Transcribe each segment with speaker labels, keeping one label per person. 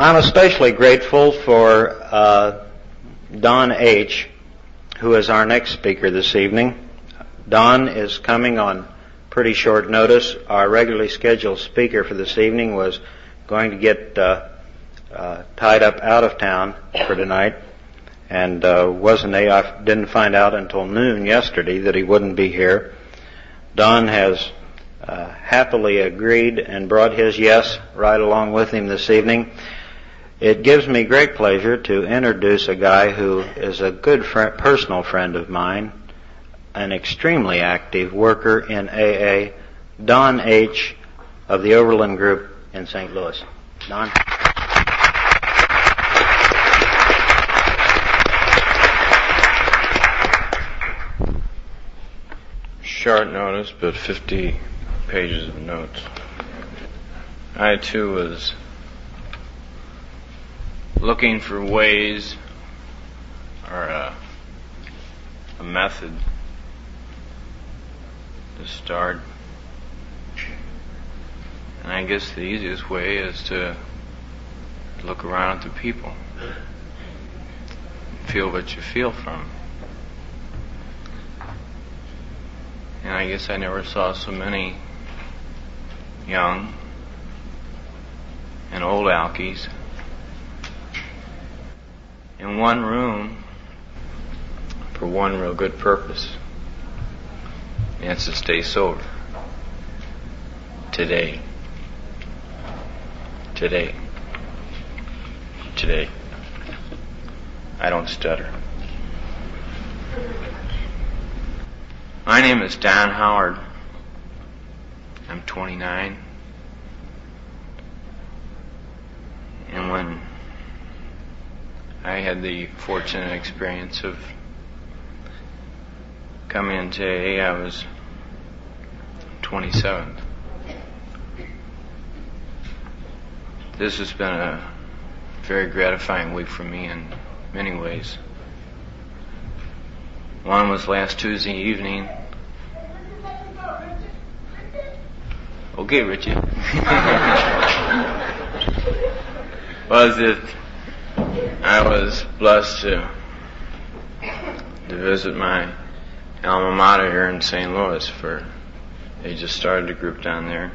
Speaker 1: I'm especially grateful for uh, Don H., who is our next speaker this evening. Don is coming on pretty short notice. Our regularly scheduled speaker for this evening was going to get uh, uh, tied up out of town for tonight, and uh, wasn't he? I didn't find out until noon yesterday that he wouldn't be here. Don has uh, happily agreed and brought his yes right along with him this evening. It gives me great pleasure to introduce a guy who is a good personal friend of mine, an extremely active worker in AA, Don H. of the Overland Group in St. Louis. Don?
Speaker 2: Short notice, but 50 pages of notes. I too was looking for ways or a, a method to start. And I guess the easiest way is to look around at the people, feel what you feel from. And I guess I never saw so many young and old alkies in one room for one real good purpose. And it's to stay sober. Today. Today. Today. I don't stutter. My name is Don Howard. I'm 29. And when I had the fortunate experience of coming into AA, I was 27. This has been a very gratifying week for me in many ways. One was last Tuesday evening. Okay, Richie. was it I was blessed to to visit my alma mater here in St. Louis for they just started a group down there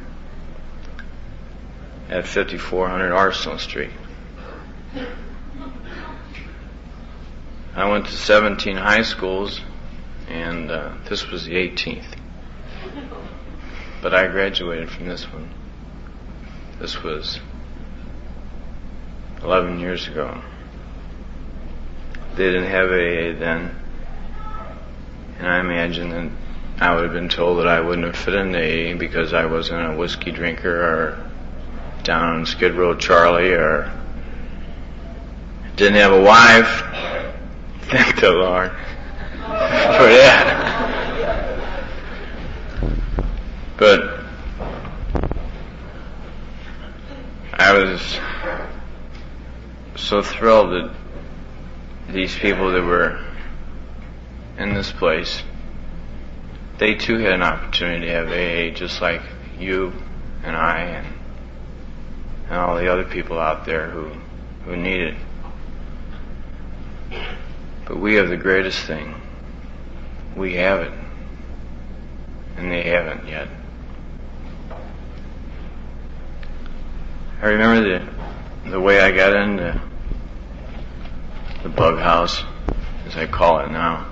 Speaker 2: at 5400 Arsenal Street. I went to 17 high schools, and uh, this was the 18th. But I graduated from this one. This was 11 years ago. They didn't have AA then, and I imagine that I would have been told that I wouldn't have fit into AA because I wasn't a whiskey drinker or down on Skid Row Charlie or didn't have a wife Thank the Lord for that. But I was so thrilled that these people that were in this place, they too had an opportunity to have AA just like you and I and, and all the other people out there who, who need it. But we have the greatest thing. We have it. And they haven't yet. I remember the, the way I got into the bug house, as I call it now.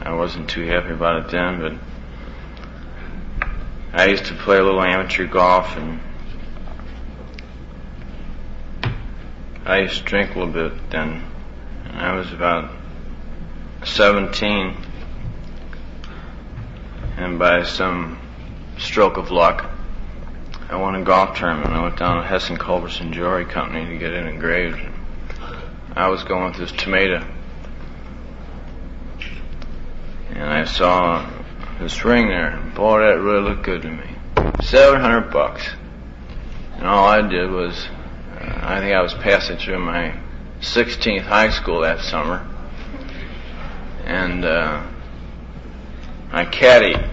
Speaker 2: I wasn't too happy about it then, but I used to play a little amateur golf and I used to drink a little bit then. I was about 17, and by some stroke of luck, I won a golf tournament. I went down to Hess & Culbertson Jewelry Company to get it engraved. I was going through this tomato, and I saw this ring there. Boy, that really looked good to me. Seven hundred bucks, and all I did was, uh, I think I was passing through my 16th high school that summer, and uh, I caddied.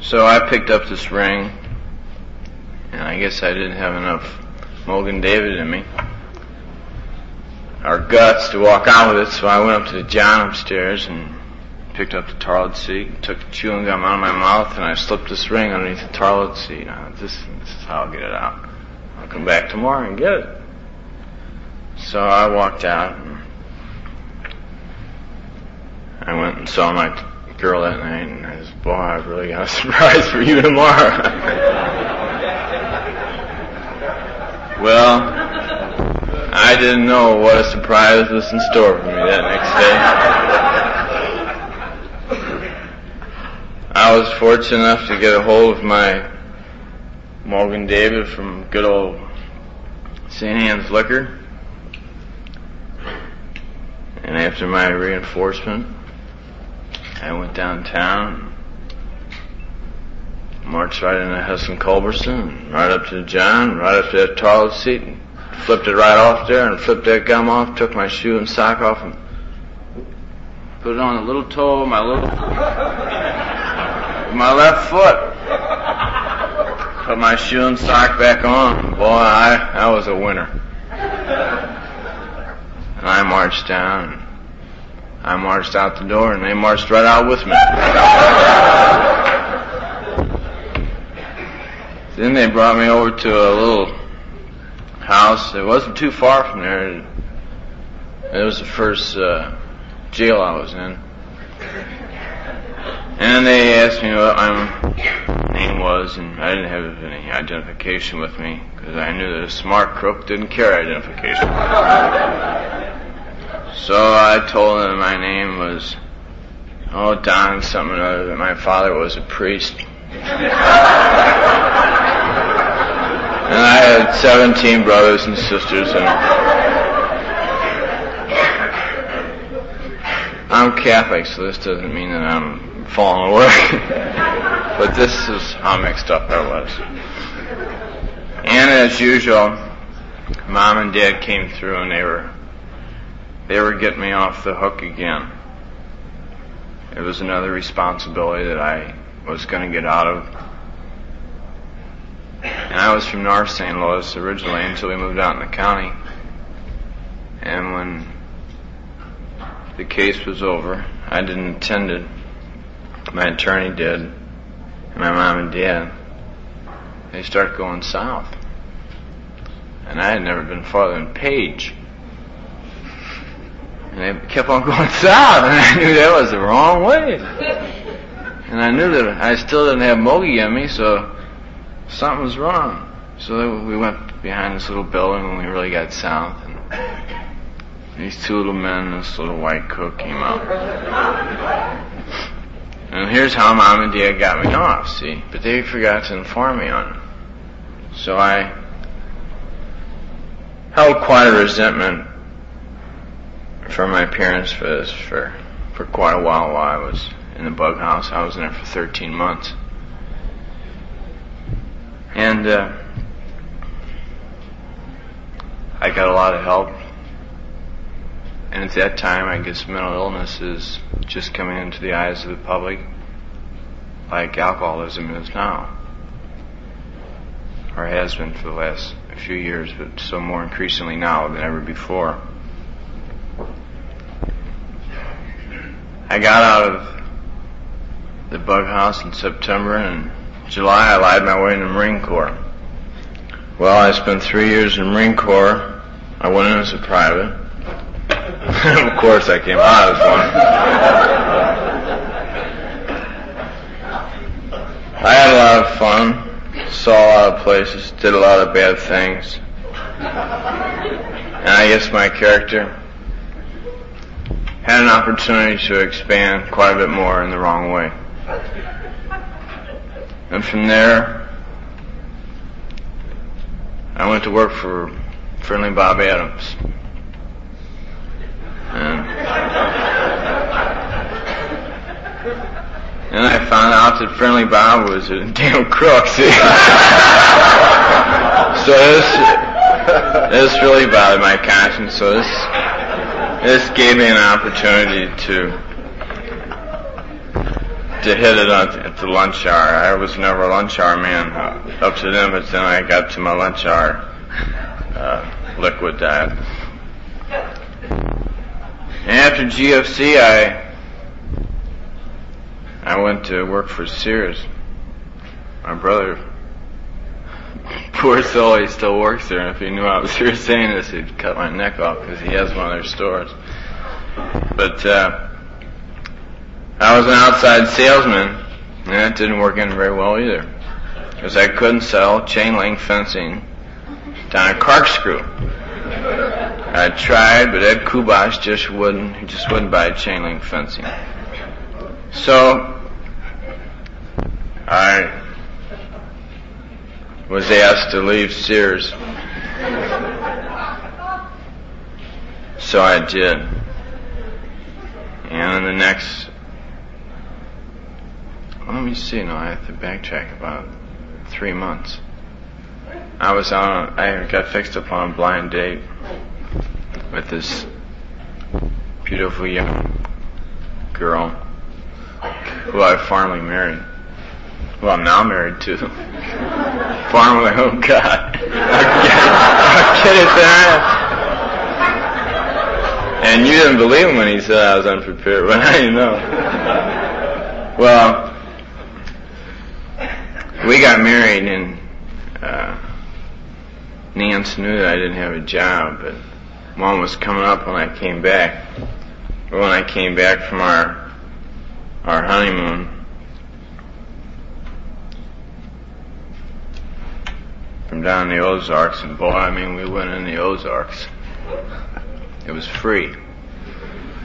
Speaker 2: So I picked up this ring, and I guess I didn't have enough Mogen David and me, our guts to walk out with it, so I went up to the John upstairs and picked up the toilet seat, took the chewing gum out of my mouth, and I slipped this ring underneath the toilet seat. Now, this, this is how I'll get it out. I'll come back tomorrow and get it. So I walked out and I went and saw my girl that night and I said, boy, I've really got a surprise for you tomorrow. well, I didn't know what a surprise was in store for me that next day. I was fortunate enough to get a hold of my Mogen David from good old St. Anne's Liquor. And after my reinforcement, I went downtown, marched right into Hess & Culbertson, right up to John, right up to that toilet seat, and flipped it right off there, and flipped that gum off, took my shoe and sock off, and put it on the little toe of my little, my left foot. Put my shoe and sock back on. Boy, I, I was a winner. And I marched down. I marched out the door and they marched right out with me. Then they brought me over to a little house. It wasn't too far from there. It was the first uh, jail I was in. And they asked me what my name was, and I didn't have any identification with me because I knew that a smart crook didn't carry identification. so I told them my name was, oh, Don something or other, that my father was a priest. And I had 17 brothers and sisters, and I'm Catholic, so this doesn't mean that I'm falling away. but this is how mixed up I was. And as usual, mom and dad came through and they were they were getting me off the hook again. It was another responsibility that I was going to get out of. And I was from North St. Louis originally until we moved out in the county. And when the case was over, I didn't attend it my attorney did, and my mom and dad, they started going south. And I had never been farther than Page. And they kept on going south, and I knew that was the wrong way. And I knew that I still didn't have Mogi in me, so something was wrong. So we went behind this little building when we really got south, and these two little men, and this little white cook came out. And here's how mom and dad got me off, see? But they forgot to inform me on it. So I held quite a resentment for my parents for this for, for quite a while while I was in the bug house. I was in there for 13 months. And uh, I got a lot of help. And at that time, I guess mental illness is just coming into the eyes of the public like alcoholism is now. Or has been for the last few years, but so more increasingly now than ever before. I got out of the bug house in September and July I lied my way into the Marine Corps. Well, I spent three years in the Marine Corps. I went in as a private. of course, I came out as one. I had a lot of fun, saw a lot of places, did a lot of bad things. And I guess my character had an opportunity to expand quite a bit more in the wrong way. And from there, I went to work for Friendly Bob Adams. And, and I found out that Friendly Bob was a damn crook, so this, this really bothered my conscience, so this, this gave me an opportunity to to hit it on, at the lunch hour. I was never a lunch hour man uh, up to then, but then I got to my lunch hour uh, liquid diet. And after GFC, I I went to work for Sears. My brother, poor soul, he still works there, and if he knew I was here saying this, he'd cut my neck off because he has one of their stores. But uh, I was an outside salesman, and that didn't work in very well either, because I couldn't sell chain link fencing down a corkscrew. I tried, but Ed Kubash just wouldn't. He just wouldn't buy chain link fencing. So I was asked to leave Sears. So I did. And the next, let me see, no, I have to backtrack about three months. I was on, I got fixed upon a blind date with this beautiful young girl who I finally married. Who I'm now married to. Finally, oh God. I'll get it there. And you didn't believe him when he said I was unprepared, but I know. Well, we got married and uh, Nance knew that I didn't have a job, but mom was coming up when I came back. When I came back from our our honeymoon from down in the Ozarks, and boy, I mean, we went in the Ozarks. It was free,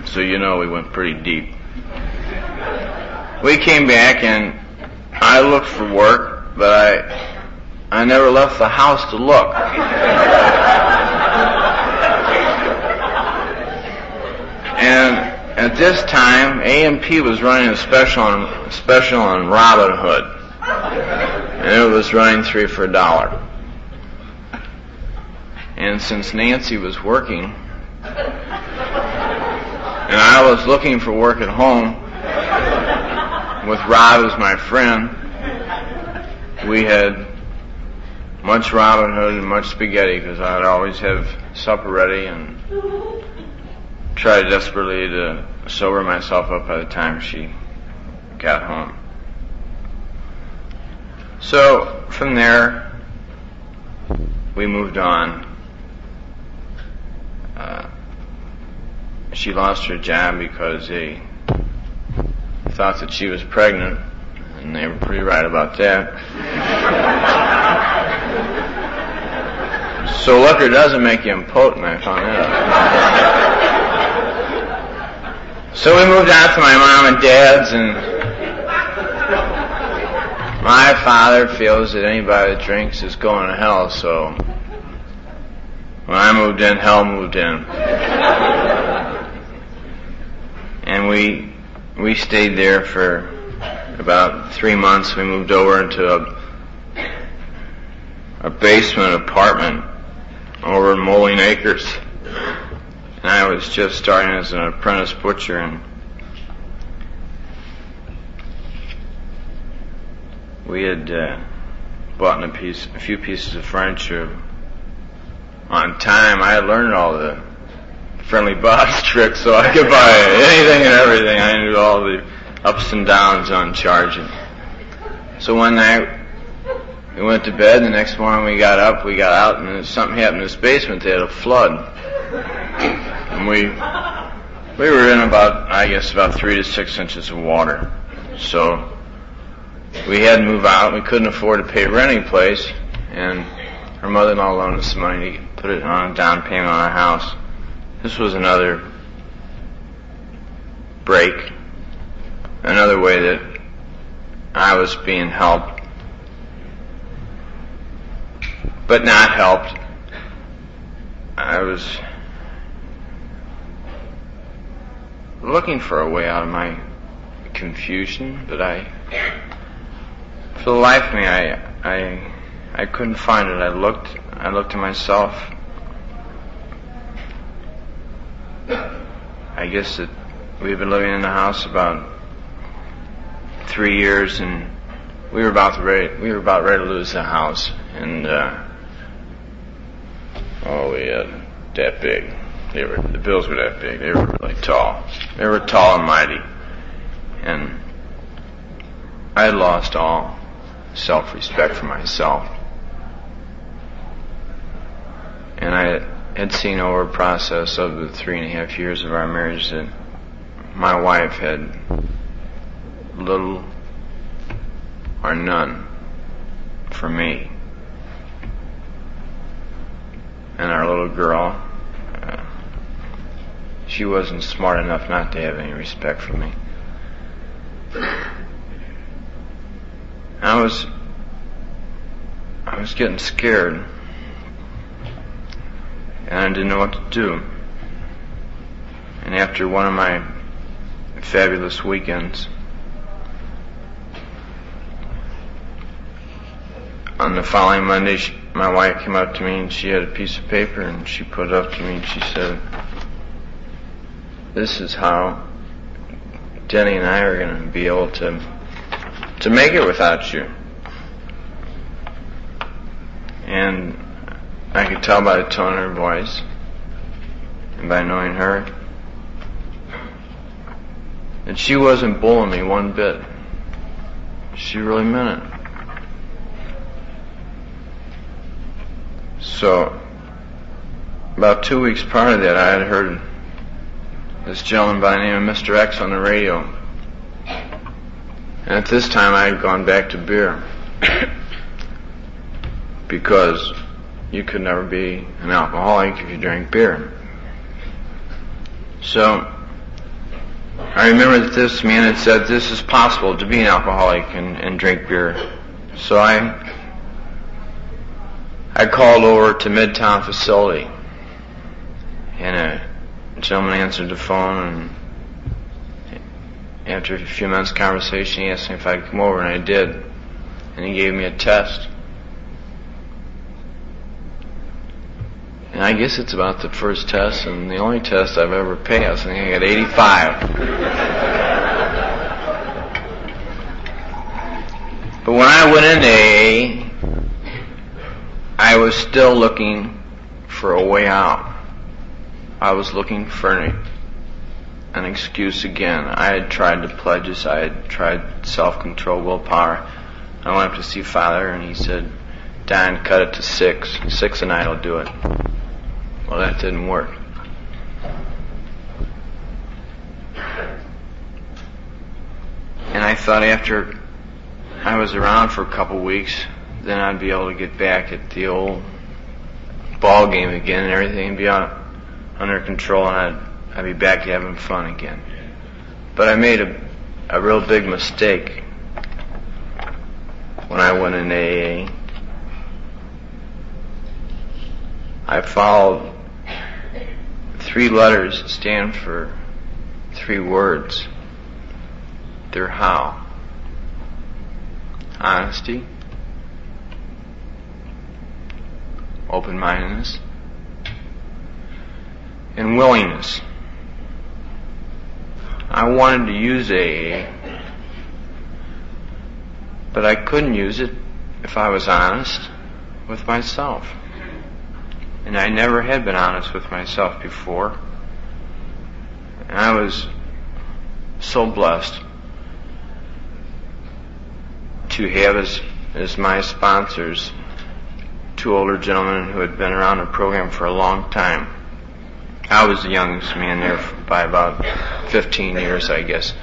Speaker 2: so you know we went pretty deep. We came back, and I looked for work, but I I never left the house to look. and at this time, A&P was running a special on special on Robin Hood, and it was running three for a dollar. And since Nancy was working, and I was looking for work at home with Rob as my friend, we had much Robin Hood and much spaghetti because I'd always have supper ready and try desperately to sober myself up by the time she got home. So from there, we moved on. Uh, she lost her job because they thought that she was pregnant, and they were pretty right about that. So liquor doesn't make you impotent, I found out. so we moved out to my mom and dad's and my father feels that anybody that drinks is going to hell, so when I moved in, hell moved in. and we we stayed there for about three months. We moved over into a a basement apartment over in Moline Acres. And I was just starting as an apprentice butcher and we had uh, bought a piece, a few pieces of furniture on time. I had learned all the friendly boss tricks, so I could buy anything and everything. I knew all the ups and downs on charging. So one night we went to bed. The next morning we got up, we got out, and something happened in this basement. They had a flood, and we we were in about I guess about three to six inches of water. So we had to move out. We couldn't afford to pay rent any place, and her mother-in-law loaned us some money to put it on a down payment on a house. This was another break, another way that I was being helped but not helped. I was looking for a way out of my confusion, but I, for the life of me, I, I, I couldn't find it. I looked, I looked at myself. I guess that we've been living in the house about three years, and we were about to ready. We were about ready to lose the house, and uh, oh, we had that big. They were the bills were that big. They were really tall. They were tall and mighty, and I had lost all self-respect for myself, and I had seen over a process of the three and a half years of our marriage that my wife had little or none for me. And our little girl, uh, she wasn't smart enough not to have any respect for me. I was, I was getting scared and I didn't know what to do. And after one of my fabulous weekends, on the following Monday, she, my wife came up to me and she had a piece of paper and she put it up to me and she said, "This is how Denny and I are going to be able to to make it without you." And I could tell by the tone of her voice and by knowing her that she wasn't bullying me one bit. She really meant it. So, about two weeks prior to that, I had heard this gentleman by the name of Mr. X on the radio. And at this time, I had gone back to beer. because you could never be an alcoholic if you drank beer. So, I remember that this man had said this is possible to be an alcoholic and, and drink beer. So I I called over to Midtown facility and a gentleman answered the phone and after a few minutes conversation he asked me if I'd come over and I did and he gave me a test And I guess it's about the first test and the only test I've ever passed. I think I got 85. but when I went into AA, I was still looking for a way out. I was looking for an, excuse again. I had tried the pledges. I had tried self-control, willpower. I went up to see Father and he said, Don, cut it to six. Six a night will do it. Well, that didn't work. And I thought after I was around for a couple weeks, then I'd be able to get back at the old ball game again and everything would be out under control and I'd, I'd be back to having fun again. But I made a, a real big mistake when I went in AA. I followed three letters that stand for three words. They're how? Honesty, open mindedness, and willingness. I wanted to use AA, but I couldn't use it if I was honest with myself. And I never had been honest with myself before. And I was so blessed to have as, as my sponsors two older gentlemen who had been around the program for a long time. I was the youngest man there by about 15 years, I guess.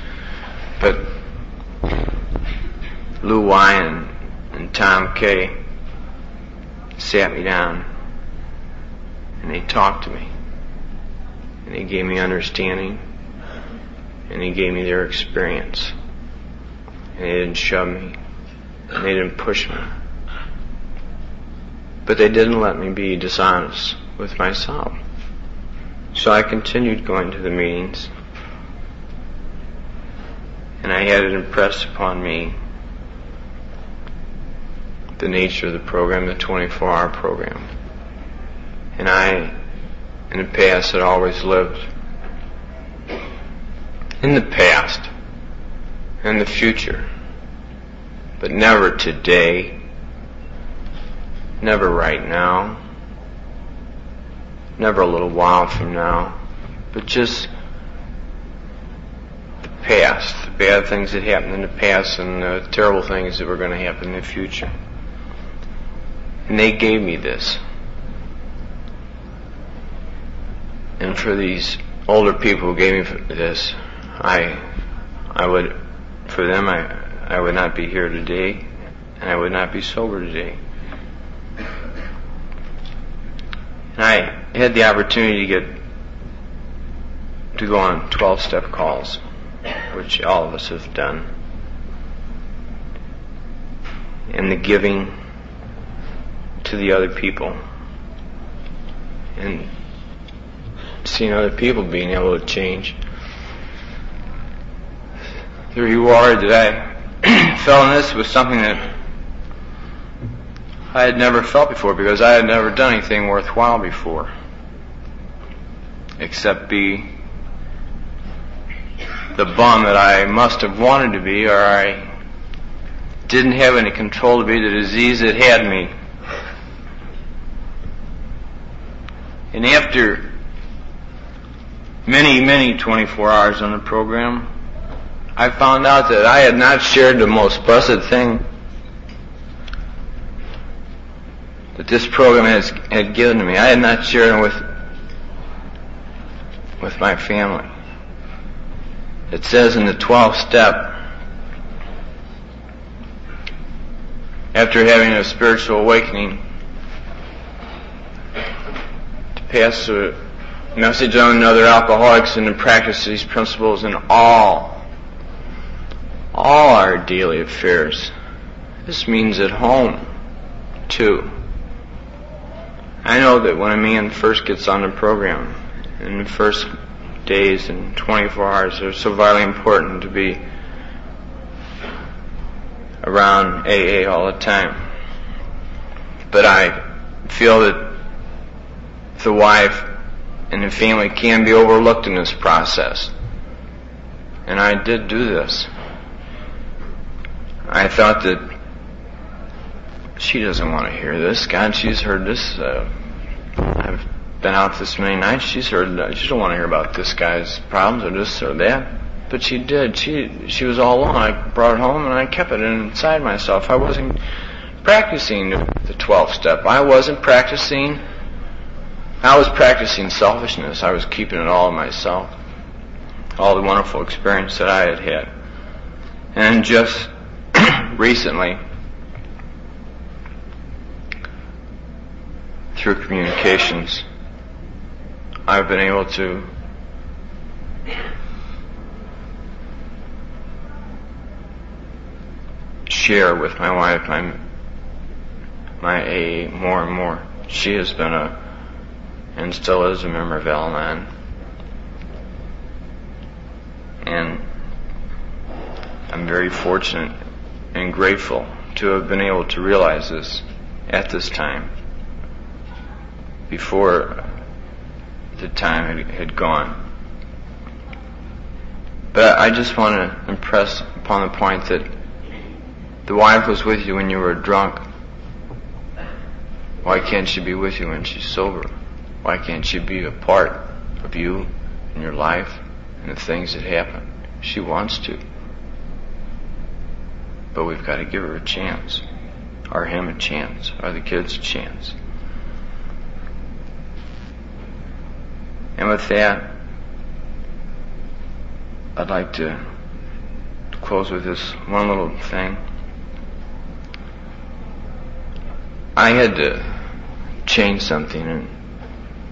Speaker 2: But Lou Y and, and Tom K sat me down and they talked to me. And they gave me understanding. And they gave me their experience. And they didn't shove me. And they didn't push me. But they didn't let me be dishonest with myself. So I continued going to the meetings. And I had it impressed upon me the nature of the program, the 24 hour program. And I, in the past, had always lived in the past and the future. but never today, never right now, never a little while from now, but just the past, the bad things that happened in the past and the terrible things that were going to happen in the future. And they gave me this. And for these older people who gave me this, I, I would, for them, I, I would not be here today, and I would not be sober today. And I had the opportunity to get to go on 12 step calls, which all of us have done. And the giving to the other people. And seeing other people being able to change. The reward that I felt in this was something that I had never felt before because I had never done anything worthwhile before. Except be the bum that I must have wanted to be or I didn't have any control to be the disease that had me. And after many, many 24 hours on the program, I found out that I had not shared the most blessed thing that this program has had given to me. I had not shared it with with my family. It says in the 12th step, after having a spiritual awakening, to pass the message on to other alcoholics and to practice these principles in all, all our daily affairs. This means at home, too. I know that when a man first gets on the program, in the first days and 24 hours, they're so vitally important to be around AA all the time. But I feel that the wife and the family can be overlooked in this process. And I did do this. I thought that she doesn't want to hear this. God, she's heard this. Uh, I've been out this many nights. She's heard. Uh, she don't want to hear about this guy's problems or this or that. But she did. She she was all alone. I brought it home and I kept it inside myself. I wasn't practicing the 12th step. I wasn't practicing. I was practicing selfishness. I was keeping it all to myself. All the wonderful experience that I had had. And just recently, through communications, I've been able to share with my wife my my AA more and more. She has been a and still is a member of Al-Anon. And I'm very fortunate and grateful to have been able to realize this at this time before the time had, gone. But I just want to impress upon the point that the wife was with you when you were drunk. Why can't she be with you when she's sober? Why can't she be a part of you and your life and the things that happen? She wants to. But we've got to give her a chance. Or him a chance. Or the kids a chance. And with that, I'd like to close with this one little thing. I had to change something in,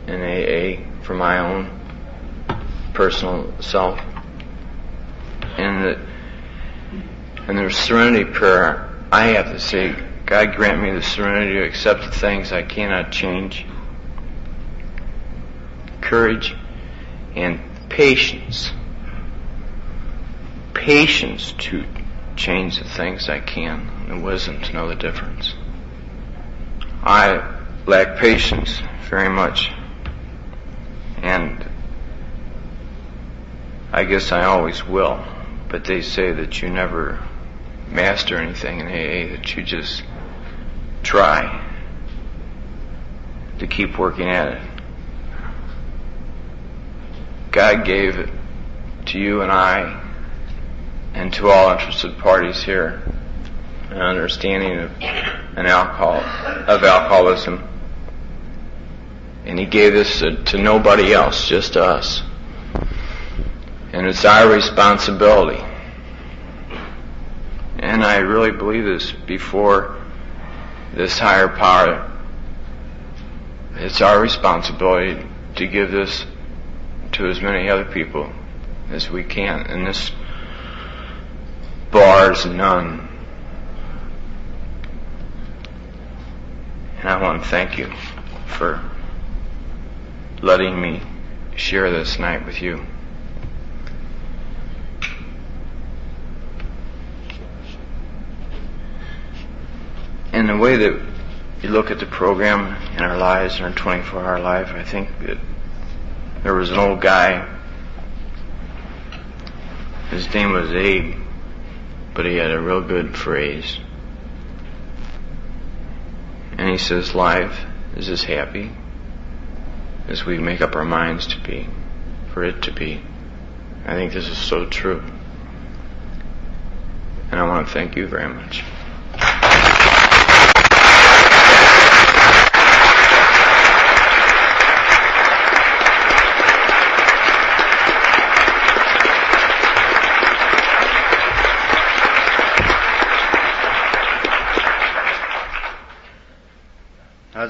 Speaker 2: in AA for my own personal self. And the, and the serenity prayer, I have to say, God grant me the serenity to accept the things I cannot change courage, and patience. Patience to change the things I can, and wisdom to know the difference. I lack patience very much, and I guess I always will, but they say that you never master anything in AA, that you just try to keep working at it. God gave it to you and I and to all interested parties here an understanding of an alcohol of alcoholism. And he gave this to, to nobody else, just to us. And it's our responsibility. And I really believe this before this higher power. It's our responsibility to give this to as many other people as we can. And this bars none. And I want to thank you for letting me share this night with you. And the way that you look at the program in our lives, in our 24 hour life, I think that there was an old guy. His name was Abe, but he had a real good phrase. And he says, Life is as happy as we make up our minds to be, for it to be. I think this is so true. And I want to thank you very much.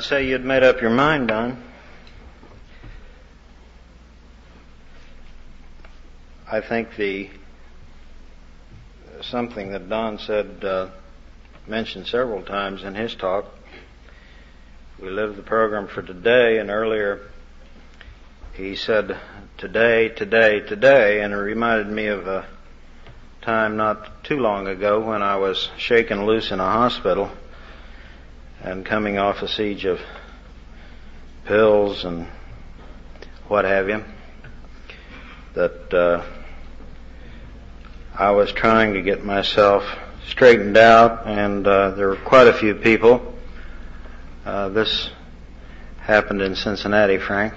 Speaker 1: I'd say you'd made up your mind, Don. I think the something that Don said uh, mentioned several times in his talk. We live the program for today, and earlier he said today, today, today, and it reminded me of a time not too long ago when I was shaken loose in a hospital and coming off a siege of pills and what have you. That uh, I was trying to get myself straightened out, and uh, there were quite a few people. Uh, this happened in Cincinnati, Frank,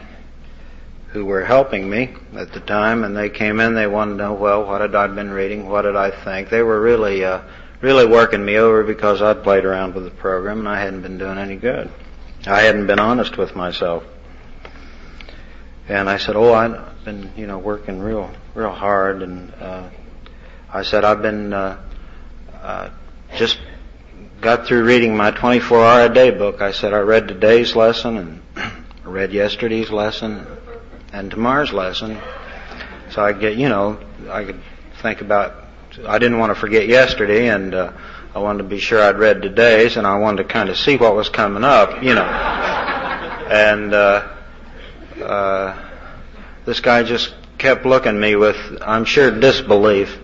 Speaker 1: who were helping me at the time, and they came in. They wanted to know, well, what had I been reading? What did I think? They were really, uh, really working me over because I'd played around with the program and I hadn't been doing any good. I hadn't been honest with myself. And I said, "Oh, I've been, you know, working real, real hard, and uh, I said, I've been uh, uh, just got through reading my 24 hour a day book. I said, I read today's lesson and read yesterday's lesson and tomorrow's lesson. So I get, you know, I could think about, I didn't want to forget yesterday and, uh, I wanted to be sure I'd read today's and I wanted to kind of see what was coming up, you know. and, uh, uh, this guy just kept looking at me with, I'm sure, disbelief.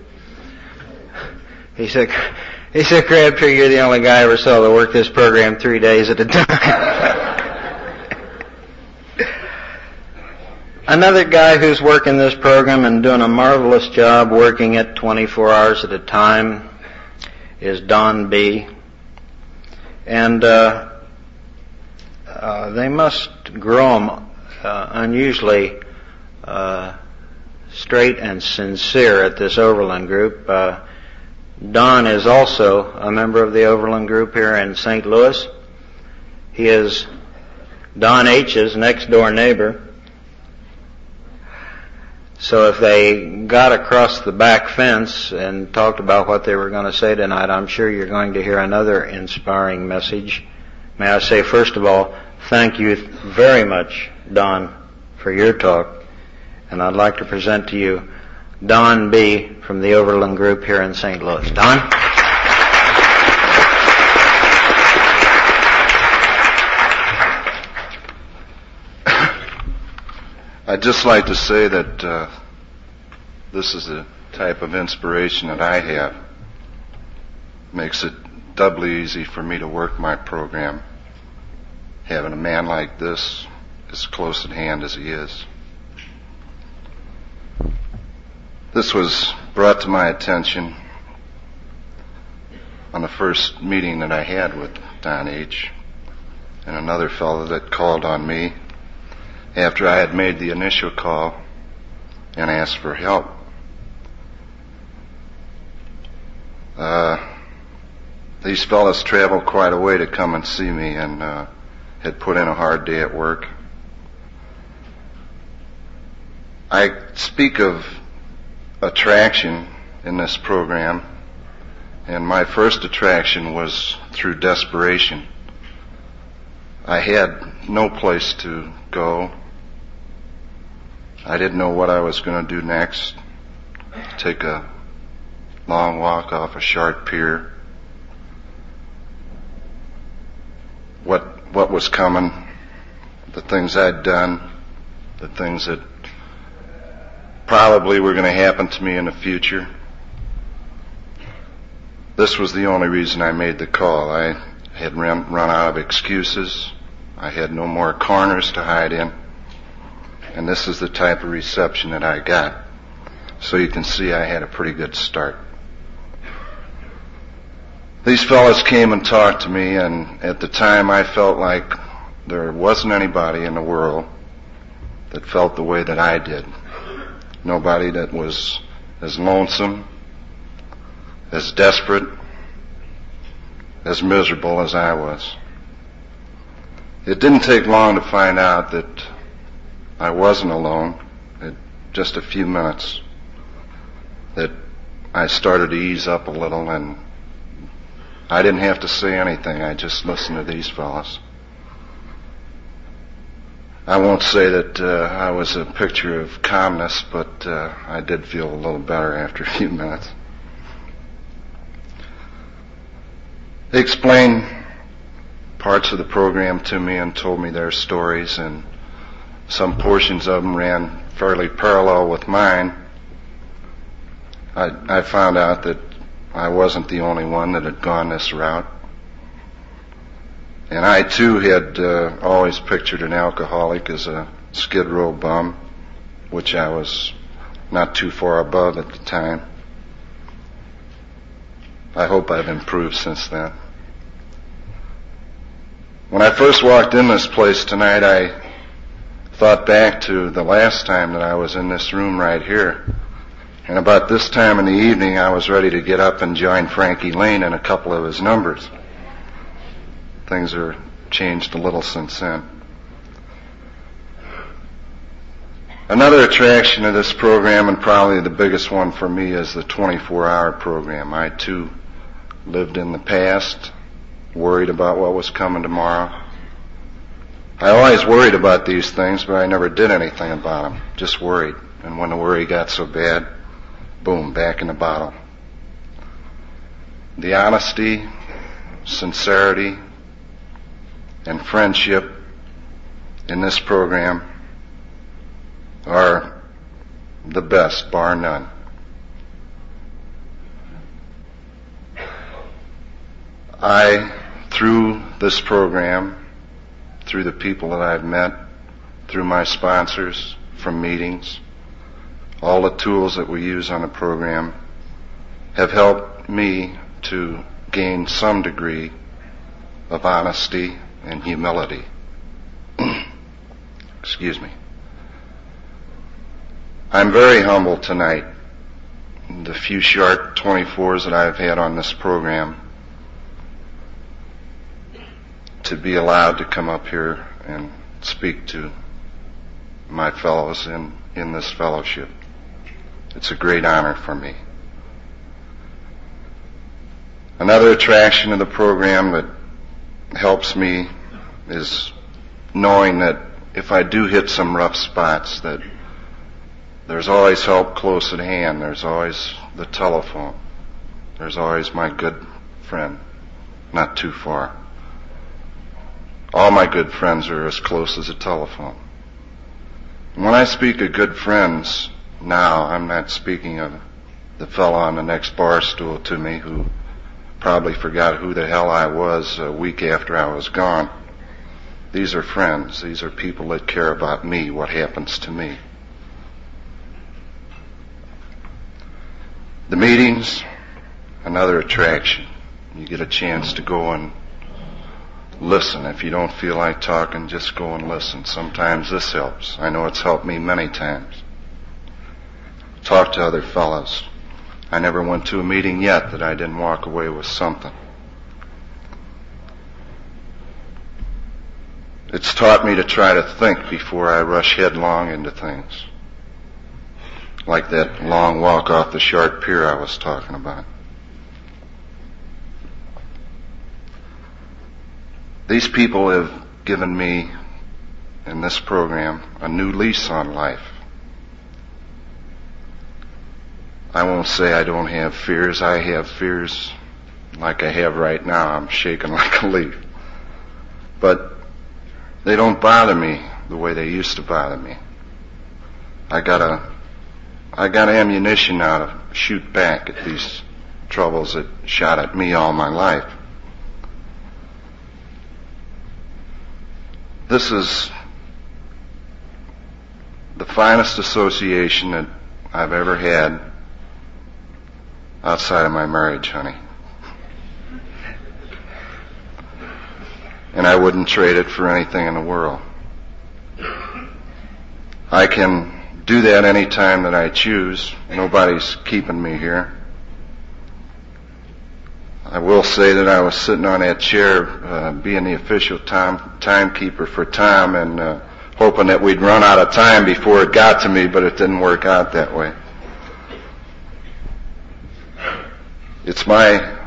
Speaker 1: He said, he said, Crabtree, you're the only guy I ever saw that worked this program three days at a time. Another guy who's working this program and doing a marvelous job working it 24 hours at a time is Don B. And uh, uh, they must grow them uh, unusually uh, straight and sincere at this Overland group. Uh, Don is also a member of the Overland Group here in St. Louis. He is Don H's next door neighbor. So if they got across the back fence and talked about what they were going to say tonight, I'm sure you're going to hear another inspiring message. May I say, first of all, thank you very much, Don, for your talk. And I'd like to present to you Don B. from the Overland Group here in St. Louis. Don?
Speaker 3: I'd just like to say that uh, this is the type of inspiration that I have. Makes it doubly easy for me to work my program. Having a man like this as close at hand as he is. This was brought to my attention on the first meeting that I had with Don H. and another fellow that called on me after I had made the initial call and asked for help. Uh, these fellows traveled quite a way to come and see me and uh, had put in a hard day at work. I speak of attraction in this program, and my first attraction was through desperation. I had no place to go. I didn't know what I was going to do next. Take a long walk off a sharp pier. What what was coming, the things I'd done, the things that probably were going to happen to me in the future. This was the only reason I made the call. I had run, run out of excuses. I had no more corners to hide in. And this is the type of reception that I got. So you can see I had a pretty good start. These fellows came and talked to me and at the time I felt like there wasn't anybody in the world that felt the way that I did nobody that was as lonesome, as desperate, as miserable as I was. It didn't take long to find out that I wasn't alone. In just a few minutes that I started to ease up a little and I didn't have to say anything. I just listened to these fellows. I won't say that uh, I was a picture of calmness, but uh, I did feel a little better after a few minutes. They explained parts of the program to me and told me their stories, and some portions of them ran fairly parallel with mine. I, I found out that I wasn't the only one that had gone this route. And I too had uh, always pictured an alcoholic as a skid row bum, which I was not too far above at the time. I hope I've improved since then. When I first walked in this place tonight, I thought back to the last time that I was in this room right here. And about this time in the evening, I was ready to get up and join Frankie Laine in a couple of his numbers things are changed a little since then. Another attraction of this program, and probably the biggest one for me, is the 24 hour program. I too lived in the past, worried about what was coming tomorrow. I always worried about these things, but I never did anything about them. Just worried. And when the worry got so bad, boom, back in the bottle. The honesty, sincerity, and friendship in this program are the best, bar none. I, through this program, through the people that I've met, through my sponsors from meetings, all the tools that we use on the program have helped me to gain some degree of honesty and humility. Excuse me. I'm very humble tonight. The few short 24s that I've had on this program to be allowed to come up here and speak to my fellows in, in this fellowship. It's a great honor for me. Another attraction of the program that helps me is knowing that if I do hit some rough spots that there's always help close at hand. There's always the telephone. There's always my good friend, not too far. All my good friends are as close as a telephone. When I speak of good friends now, I'm not speaking of the fellow on the next bar stool to me who probably forgot who the hell I was a week after I was gone. These are friends. These are people that care about me, what happens to me. The meetings, another attraction. you get a chance to go and listen. If you don't feel like talking, just go and listen. Sometimes this helps. I know it's helped me many times. Talk to other fellows. I never went to a meeting yet that I didn't walk away with something. It's taught me to try to think before I rush headlong into things. Like that long walk off the Sharp Pier I was talking about. These people have given me, in this program, a new lease on life. I won't say I don't have fears. I have fears like I have right now. I'm shaking like a leaf. But they don't bother me the way they used to bother me. I got a, I got ammunition now to shoot back at these troubles that shot at me all my life. This is the finest association that I've ever had outside of my marriage, honey. And I wouldn't trade it for anything in the world. I can do that any time that I choose. Nobody's keeping me here. I will say that I was sitting on that chair, uh, being the official time timekeeper for time, and uh, hoping that we'd run out of time before it got to me, but it didn't work out that way. It's my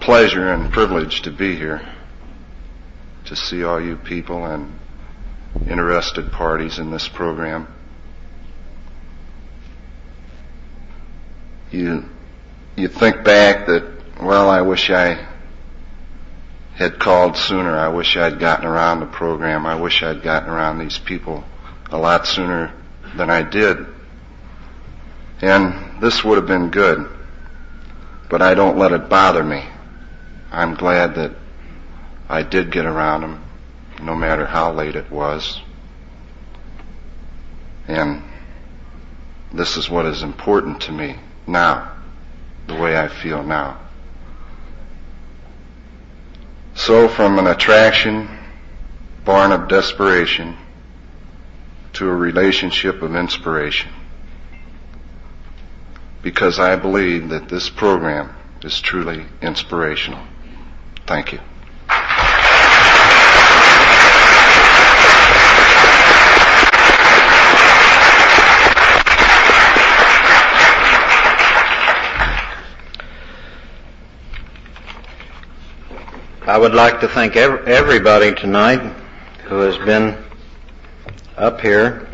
Speaker 3: pleasure and privilege to be here, to see all you people and interested parties in this program. You, you think back that, well, I wish I had called sooner. I wish I'd gotten around the program. I wish I'd gotten around these people a lot sooner than I did. And this would have been good but I don't let it bother me. I'm glad that I did get around them, no matter how late it was. And this is what is important to me now, the way I feel now. So from an attraction born of desperation to a relationship of inspiration because I believe that this program is truly inspirational. Thank you.
Speaker 1: I would like to thank everybody tonight who has been up here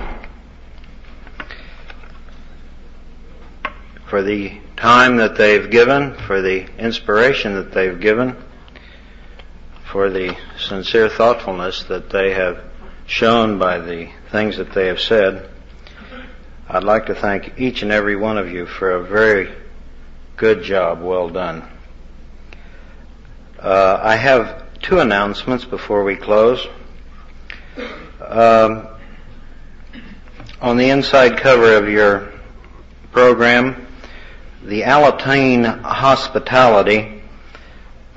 Speaker 1: for the time that they've given, for the inspiration that they've given, for the sincere thoughtfulness that they have shown by the things that they have said. I'd like to thank each and every one of you for a very good job well done. Uh, I have two announcements before we close. Um, on the inside cover of your program, the Alateen Hospitality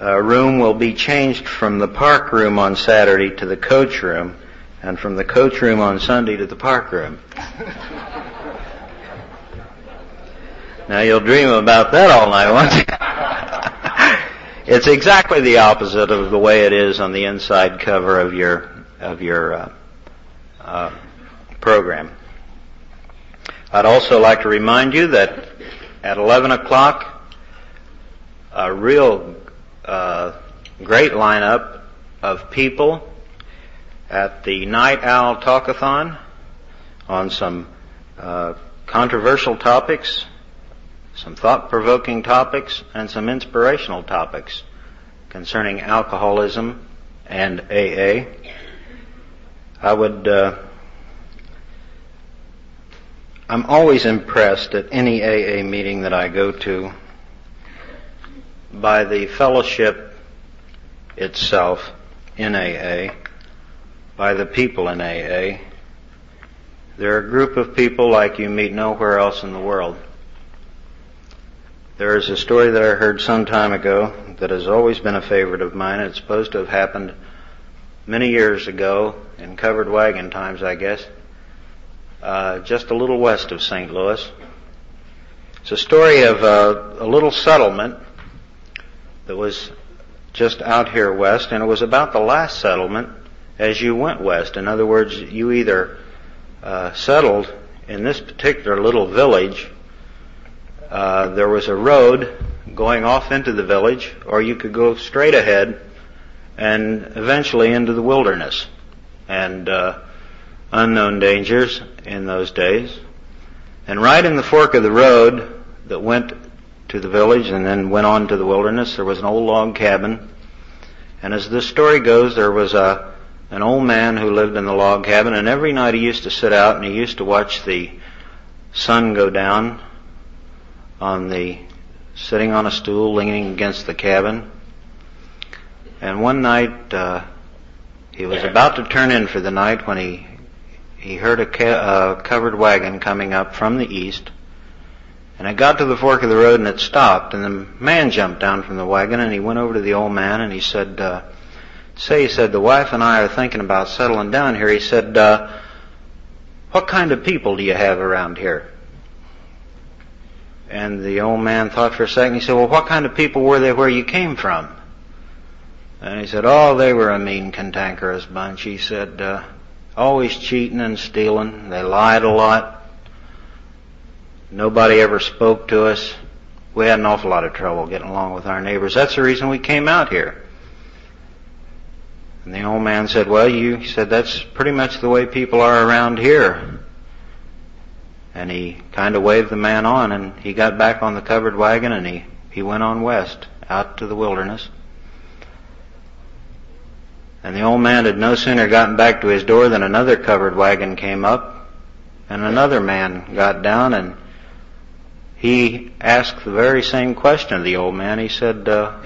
Speaker 1: uh, room will be changed from the park room on Saturday to the coach room, and from the coach room on Sunday to the park room. now you'll dream about that all night, won't you? it's exactly the opposite of the way it is on the inside cover of your of your uh, uh, program. I'd also like to remind you that at 11 o'clock, a real uh, great lineup of people at the Night Owl Talkathon on some uh, controversial topics, some thought-provoking topics, and some inspirational topics concerning alcoholism and AA. I would uh, I'm always impressed at any AA meeting that I go to by the fellowship itself in AA, by the people in AA. They're a group of people like you meet nowhere else in the world. There is a story that I heard some time ago that has always been a favorite of mine. It's supposed to have happened many years ago in covered wagon times, I guess, uh, just a little west of St. Louis. It's a story of uh, a little settlement that was just out here west, and it was about the last settlement as you went west. In other words, you either uh, settled in this particular little village. Uh, there was a road going off into the village, or you could go straight ahead and eventually into the wilderness and uh, unknown dangers in those days. And right in the fork of the road that went to the village and then went on to the wilderness, there was an old log cabin. And as this story goes, there was a an old man who lived in the log cabin, and every night he used to sit out and he used to watch the sun go down on the sitting on a stool leaning against the cabin. And one night uh, he was about to turn in for the night when he he heard a ca- uh, covered wagon coming up from the east. And it got to the fork of the road and it stopped. And the man jumped down from the wagon and he went over to the old man and he said, uh, say, he said, the wife and I are thinking about settling down here. He said, uh, what kind of people do you have around here? And the old man thought for a second. He said, well, what kind of people were they where you came from? And he said, oh, they were a mean, cantankerous bunch. He said, uh, always cheating and stealing. They lied a lot. Nobody ever spoke to us. We had an awful lot of trouble getting along with our neighbors. That's the reason we came out here. And the old man said, well, you, said, that's pretty much the way people are around here. And he kind of waved the man on and he got back on the covered wagon and he, he went on west out to the wilderness. And the old man had no sooner gotten back to his door than another covered wagon came up and another man got down and he asked the very same question of the old man. He said, uh,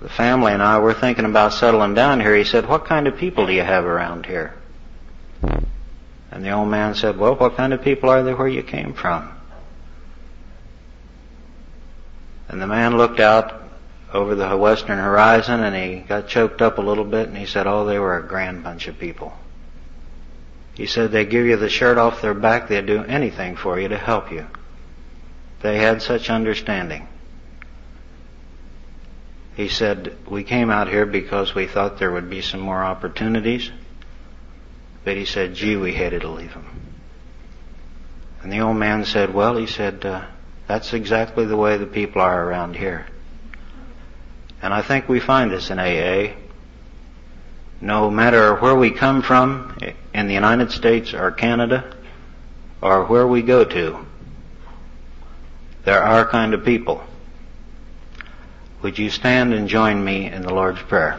Speaker 1: the family and I were thinking about settling down here. He said, what kind of people do you have around here? And the old man said, well, what kind of people are they where you came from? And the man looked out over the western horizon and he got choked up a little bit and he said, oh, they were a grand bunch of people. He said, they give you the shirt off their back, they'd do anything for you to help you. They had such understanding. He said, we came out here because we thought there would be some more opportunities. But he said, gee, we hated to leave him. And the old man said, well, he said, uh, that's exactly the way the people are around here. And I think we find this in AA. No matter where we come from in the United States or Canada or where we go to, there are kind of people would you stand and join me in the Lord's Prayer?